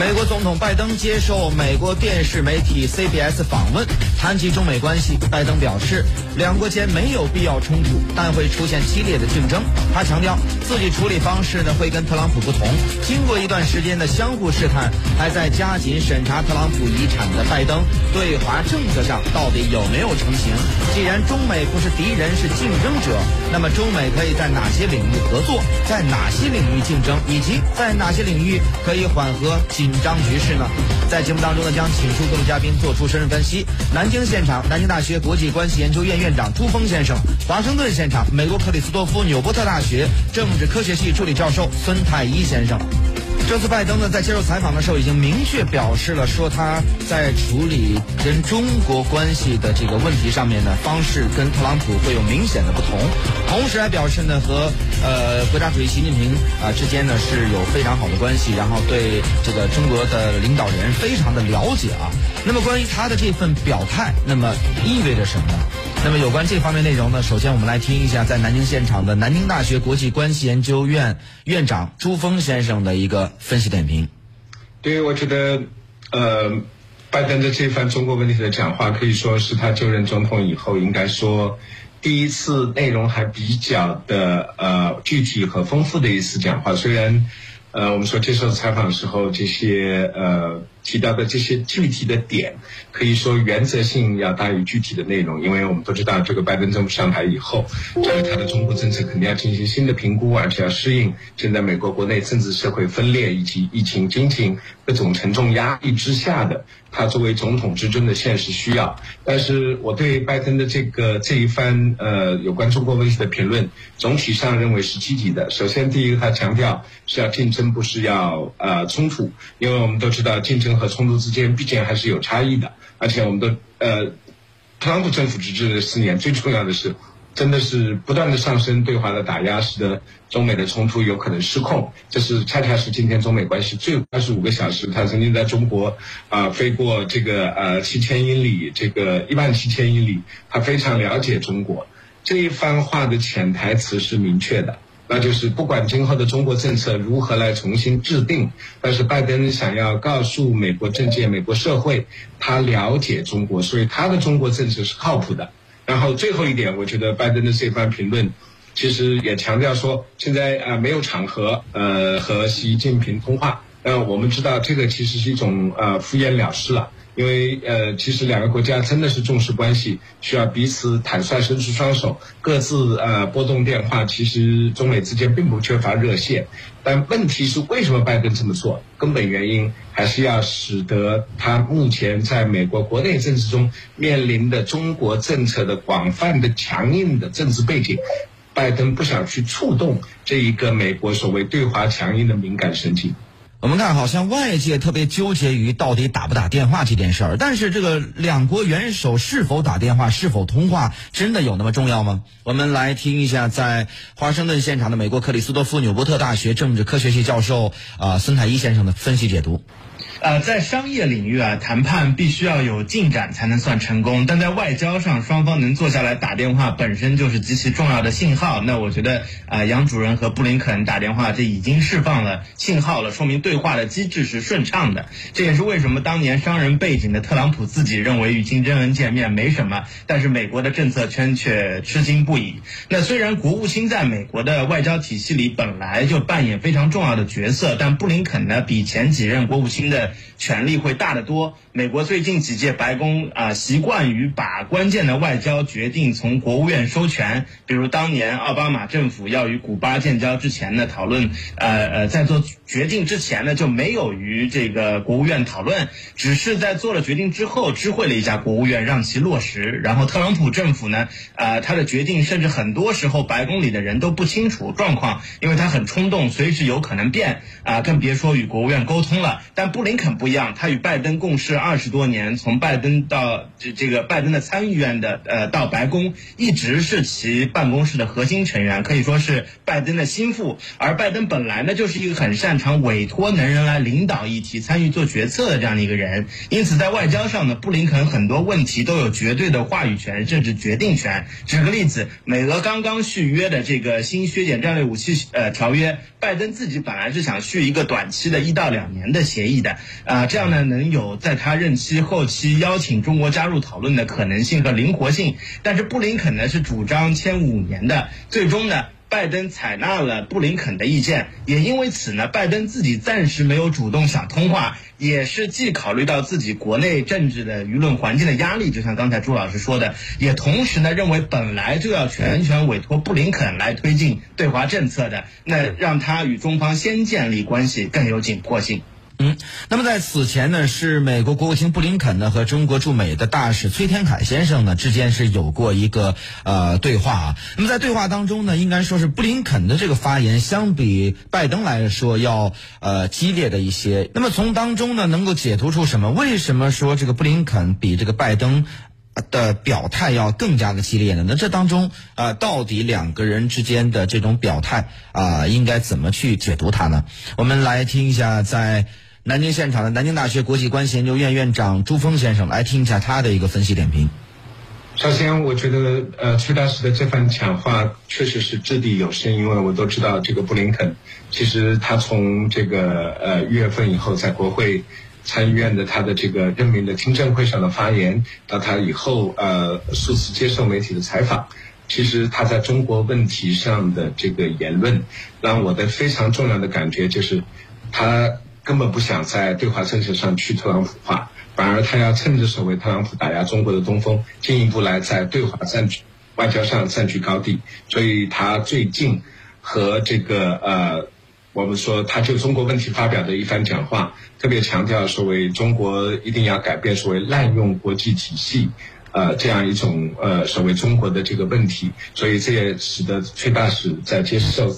美国总统拜登接受美国电视媒体 CBS 访问，谈及中美关系，拜登表示，两国间没有必要冲突，但会出现激烈的竞争。他强调，自己处理方式呢会跟特朗普不同。经过一段时间的相互试探，还在加紧审查特朗普遗产的拜登，对华政策上到底有没有成型？既然中美不是敌人，是竞争者，那么中美可以在哪些领域合作，在哪些领域竞争，以及在哪些领域可以缓和？紧张局势呢？在节目当中呢，将请出各位嘉宾做出深入分析。南京现场，南京大学国际关系研究院院长朱峰先生；华盛顿现场，美国克里斯多夫纽波特大学政治科学系助理教授孙太一先生。这次拜登呢，在接受采访的时候，已经明确表示了，说他在处理跟中国关系的这个问题上面呢，方式跟特朗普会有明显的不同。同时还表示呢，和呃国家主席习近平啊之间呢是有非常好的关系，然后对这个中国的领导人非常的了解啊。那么关于他的这份表态，那么意味着什么呢？那么有关这方面内容呢，首先我们来听一下在南京现场的南京大学国际关系研究院院长朱峰先生的一个分析点评。对，我觉得，呃，拜登的这番中国问题的讲话，可以说是他就任总统以后，应该说第一次内容还比较的呃具体和丰富的一次讲话。虽然，呃，我们说接受采访的时候，这些呃。提到的这些具体的点，可以说原则性要大于具体的内容，因为我们都知道，这个拜登政府上台以后，对他的中国政策肯定要进行新的评估，而且要适应现在美国国内政治社会分裂以及疫情、经济各种沉重压力之下的他作为总统之尊的现实需要。但是我对拜登的这个这一番呃有关中国问题的评论，总体上认为是积极的。首先，第一个，他强调是要竞争，不是要呃冲突，因为我们都知道竞争。和冲突之间毕竟还是有差异的，而且我们的呃，特朗普政府执政的四年，最重要的是，真的是不断的上升对华的打压，使得中美的冲突有可能失控。这是恰恰是今天中美关系最二十五个小时，他曾经在中国啊飞过这个呃七千英里，这个一万七千英里，他非常了解中国。这一番话的潜台词是明确的。那就是不管今后的中国政策如何来重新制定，但是拜登想要告诉美国政界、美国社会，他了解中国，所以他的中国政策是靠谱的。然后最后一点，我觉得拜登的这番评论，其实也强调说，现在啊没有场合呃和习近平通话。那我们知道这个其实是一种呃敷衍了事了。因为呃，其实两个国家真的是重视关系，需要彼此坦率伸出双手，各自呃拨动电话。其实中美之间并不缺乏热线，但问题是为什么拜登这么做？根本原因还是要使得他目前在美国国内政治中面临的中国政策的广泛的强硬的政治背景，拜登不想去触动这一个美国所谓对华强硬的敏感神经。我们看，好像外界特别纠结于到底打不打电话这件事儿，但是这个两国元首是否打电话、是否通话，真的有那么重要吗？我们来听一下，在华盛顿现场的美国克里斯多夫纽波特大学政治科学系教授啊孙太一先生的分析解读。呃，在商业领域啊，谈判必须要有进展才能算成功。但在外交上，双方能坐下来打电话，本身就是极其重要的信号。那我觉得啊，杨主任和布林肯打电话，这已经释放了信号了，说明对话的机制是顺畅的。这也是为什么当年商人背景的特朗普自己认为与金正恩见面没什么，但是美国的政策圈却吃惊不已。那虽然国务卿在美国的外交体系里本来就扮演非常重要的角色，但布林肯呢，比前几任国务卿的权力会大得多。美国最近几届白宫啊，习惯于把关键的外交决定从国务院收权。比如当年奥巴马政府要与古巴建交之前呢，讨论呃呃，在做决定之前呢，就没有与这个国务院讨论，只是在做了决定之后知会了一下国务院，让其落实。然后特朗普政府呢，啊，他的决定甚至很多时候白宫里的人都不清楚状况，因为他很冲动，随时有可能变啊，更别说与国务院沟通了。但布林肯。不一样，他与拜登共事二十多年，从拜登到这这个拜登的参议院的呃到白宫，一直是其办公室的核心成员，可以说是拜登的心腹。而拜登本来呢就是一个很擅长委托能人来领导议题、参与做决策的这样的一个人，因此在外交上呢，布林肯很多问题都有绝对的话语权，甚至决定权。举个例子，美俄刚刚续约的这个新削减战略武器呃条约。拜登自己本来是想续一个短期的一到两年的协议的，啊，这样呢能有在他他任期后期邀请中国加入讨论的可能性和灵活性。但是布林肯呢是主张签五年的，最终呢。拜登采纳了布林肯的意见，也因为此呢，拜登自己暂时没有主动想通话，也是既考虑到自己国内政治的舆论环境的压力，就像刚才朱老师说的，也同时呢认为本来就要全权委托布林肯来推进对华政策的，那让他与中方先建立关系更有紧迫性。嗯，那么在此前呢，是美国国务卿布林肯呢和中国驻美的大使崔天凯先生呢之间是有过一个呃对话啊。那么在对话当中呢，应该说是布林肯的这个发言相比拜登来说要呃激烈的一些。那么从当中呢，能够解读出什么？为什么说这个布林肯比这个拜登的表态要更加的激烈呢？那这当中啊，到底两个人之间的这种表态啊，应该怎么去解读它呢？我们来听一下在。南京现场的南京大学国际关系研究院院长朱峰先生来听一下他的一个分析点评。首先，我觉得呃，崔大使的这番讲话确实是掷地有声，因为我都知道这个布林肯，其实他从这个呃一月份以后在国会参议院的他的这个任命的听证会上的发言，到他以后呃数次接受媒体的采访，其实他在中国问题上的这个言论，让我的非常重要的感觉就是他。根本不想在对华政策上去特朗普化，反而他要趁着所谓特朗普打压中国的东风，进一步来在对华占据外交上占据高地。所以他最近和这个呃，我们说他就中国问题发表的一番讲话，特别强调所谓中国一定要改变所谓滥用国际体系，呃，这样一种呃所谓中国的这个问题。所以这也使得崔大使在接受。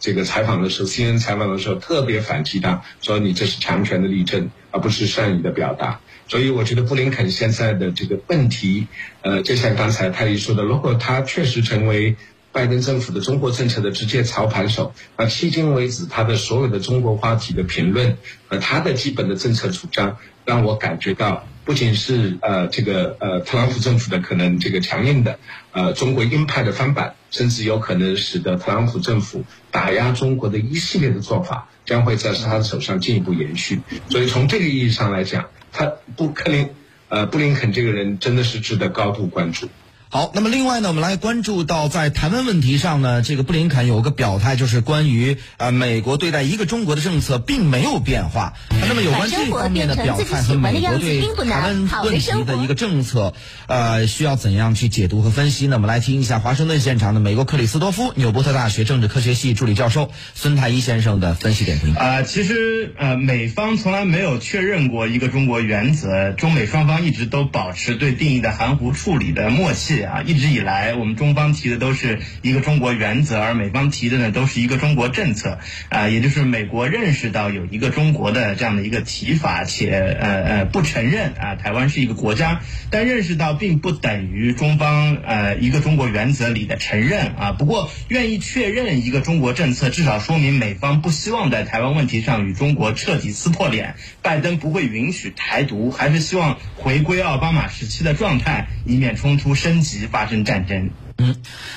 这个采访的时候，CNN 采访的时候特别反击他，说你这是强权的例证，而不是善意的表达。所以我觉得布林肯现在的这个问题，呃，就像刚才泰伊说的，如果他确实成为拜登政府的中国政策的直接操盘手，那迄今为止他的所有的中国话题的评论和他的基本的政策主张，让我感觉到。不仅是呃这个呃特朗普政府的可能这个强硬的呃中国鹰派的翻版，甚至有可能使得特朗普政府打压中国的一系列的做法将会在他的手上进一步延续。所以从这个意义上来讲，他布克林呃布林肯这个人真的是值得高度关注。好，那么另外呢，我们来关注到在台湾问题上呢，这个布林肯有个表态，就是关于呃美国对待一个中国的政策并没有变化。那么有关这方面的表态和美国对台湾问题的一个政策，呃，需要怎样去解读和分析呢？我们来听一下华盛顿现场的美国克里斯多夫纽波特大学政治科学系助理教授孙太一先生的分析点评。啊，其实呃，美方从来没有确认过一个中国原则，中美双方一直都保持对定义的含糊处理的默契。啊，一直以来，我们中方提的都是一个中国原则，而美方提的呢，都是一个中国政策。啊，也就是美国认识到有一个中国的这样的一个提法，且呃呃不承认啊台湾是一个国家，但认识到并不等于中方呃一个中国原则里的承认啊。不过愿意确认一个中国政策，至少说明美方不希望在台湾问题上与中国彻底撕破脸。拜登不会允许台独，还是希望回归奥巴马时期的状态，以免冲突升级。即发生战争，嗯，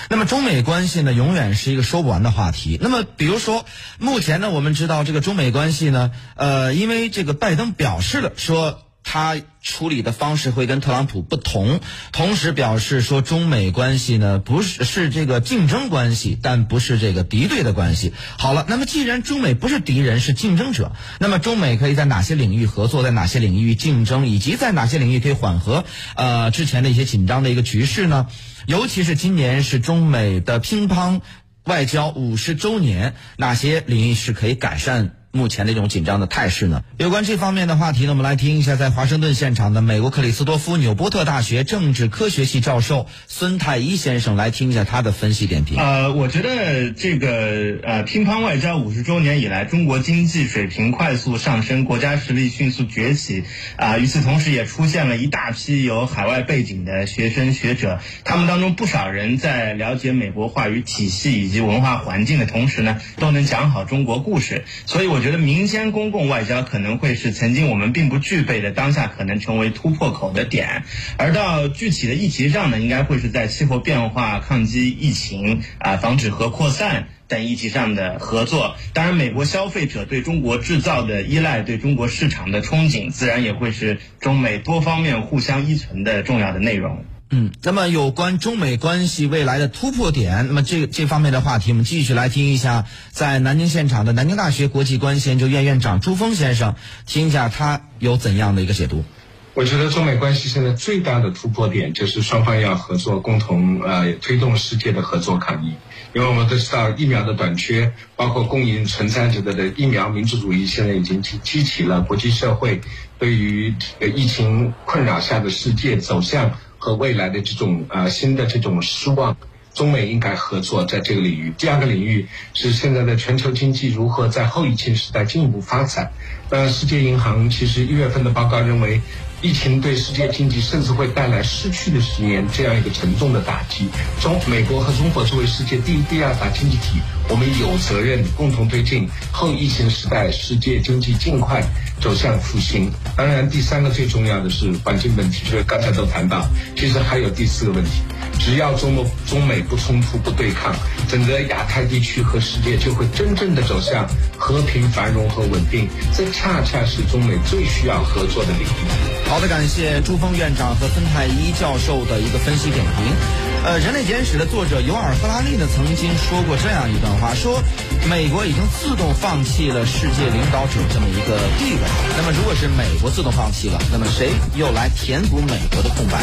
那么中美关系呢，永远是一个说不完的话题。那么，比如说，目前呢，我们知道这个中美关系呢，呃，因为这个拜登表示了说。他处理的方式会跟特朗普不同，同时表示说中美关系呢不是是这个竞争关系，但不是这个敌对的关系。好了，那么既然中美不是敌人，是竞争者，那么中美可以在哪些领域合作，在哪些领域竞争，以及在哪些领域可以缓和呃之前的一些紧张的一个局势呢？尤其是今年是中美的乒乓外交五十周年，哪些领域是可以改善？目前的一种紧张的态势呢？有关这方面的话题呢，我们来听一下在华盛顿现场的美国克里斯多夫纽波特大学政治科学系教授孙太一先生来听一下他的分析点评。呃，我觉得这个呃乒乓外交五十周年以来，中国经济水平快速上升，国家实力迅速崛起啊。与此同时，也出现了一大批有海外背景的学生学者，他们当中不少人在了解美国话语体系以及文化环境的同时呢，都能讲好中国故事。所以我。我觉得民间公共外交可能会是曾经我们并不具备的，当下可能成为突破口的点。而到具体的议题上呢，应该会是在气候变化、抗击疫情啊、防止核扩散等议题上的合作。当然，美国消费者对中国制造的依赖、对中国市场的憧憬，自然也会是中美多方面互相依存的重要的内容。嗯，那么有关中美关系未来的突破点，那么这这方面的话题，我们继续来听一下，在南京现场的南京大学国际关系研究院院长朱峰先生，听一下他有怎样的一个解读。我觉得中美关系现在最大的突破点就是双方要合作，共同呃推动世界的合作抗疫。因为我们都知道疫苗的短缺，包括供应存在着的的疫苗民主主义，现在已经激激起了国际社会对于疫情困扰下的世界走向。和未来的这种啊新的这种失望，中美应该合作在这个领域。第二个领域是现在的全球经济如何在后疫情时代进一步发展。那，世界银行其实一月份的报告认为。疫情对世界经济甚至会带来失去的十年这样一个沉重的打击。中美国和中国作为世界第一、第二大经济体，我们有责任共同推进后疫情时代世界经济尽快走向复兴。当然，第三个最重要的是环境问题，就是刚才都谈到，其实还有第四个问题。只要中美中美不冲突、不对抗，整个亚太地区和世界就会真正的走向和平、繁荣和稳定。这恰恰是中美最需要合作的领域。好的，感谢朱峰院长和孙太一教授的一个分析点评。呃，《人类简史》的作者尤尔·赫拉利呢曾经说过这样一段话：说美国已经自动放弃了世界领导者这么一个地位。那么，如果是美国自动放弃了，那么谁又来填补美国的空白？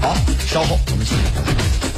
好，稍后我们继续。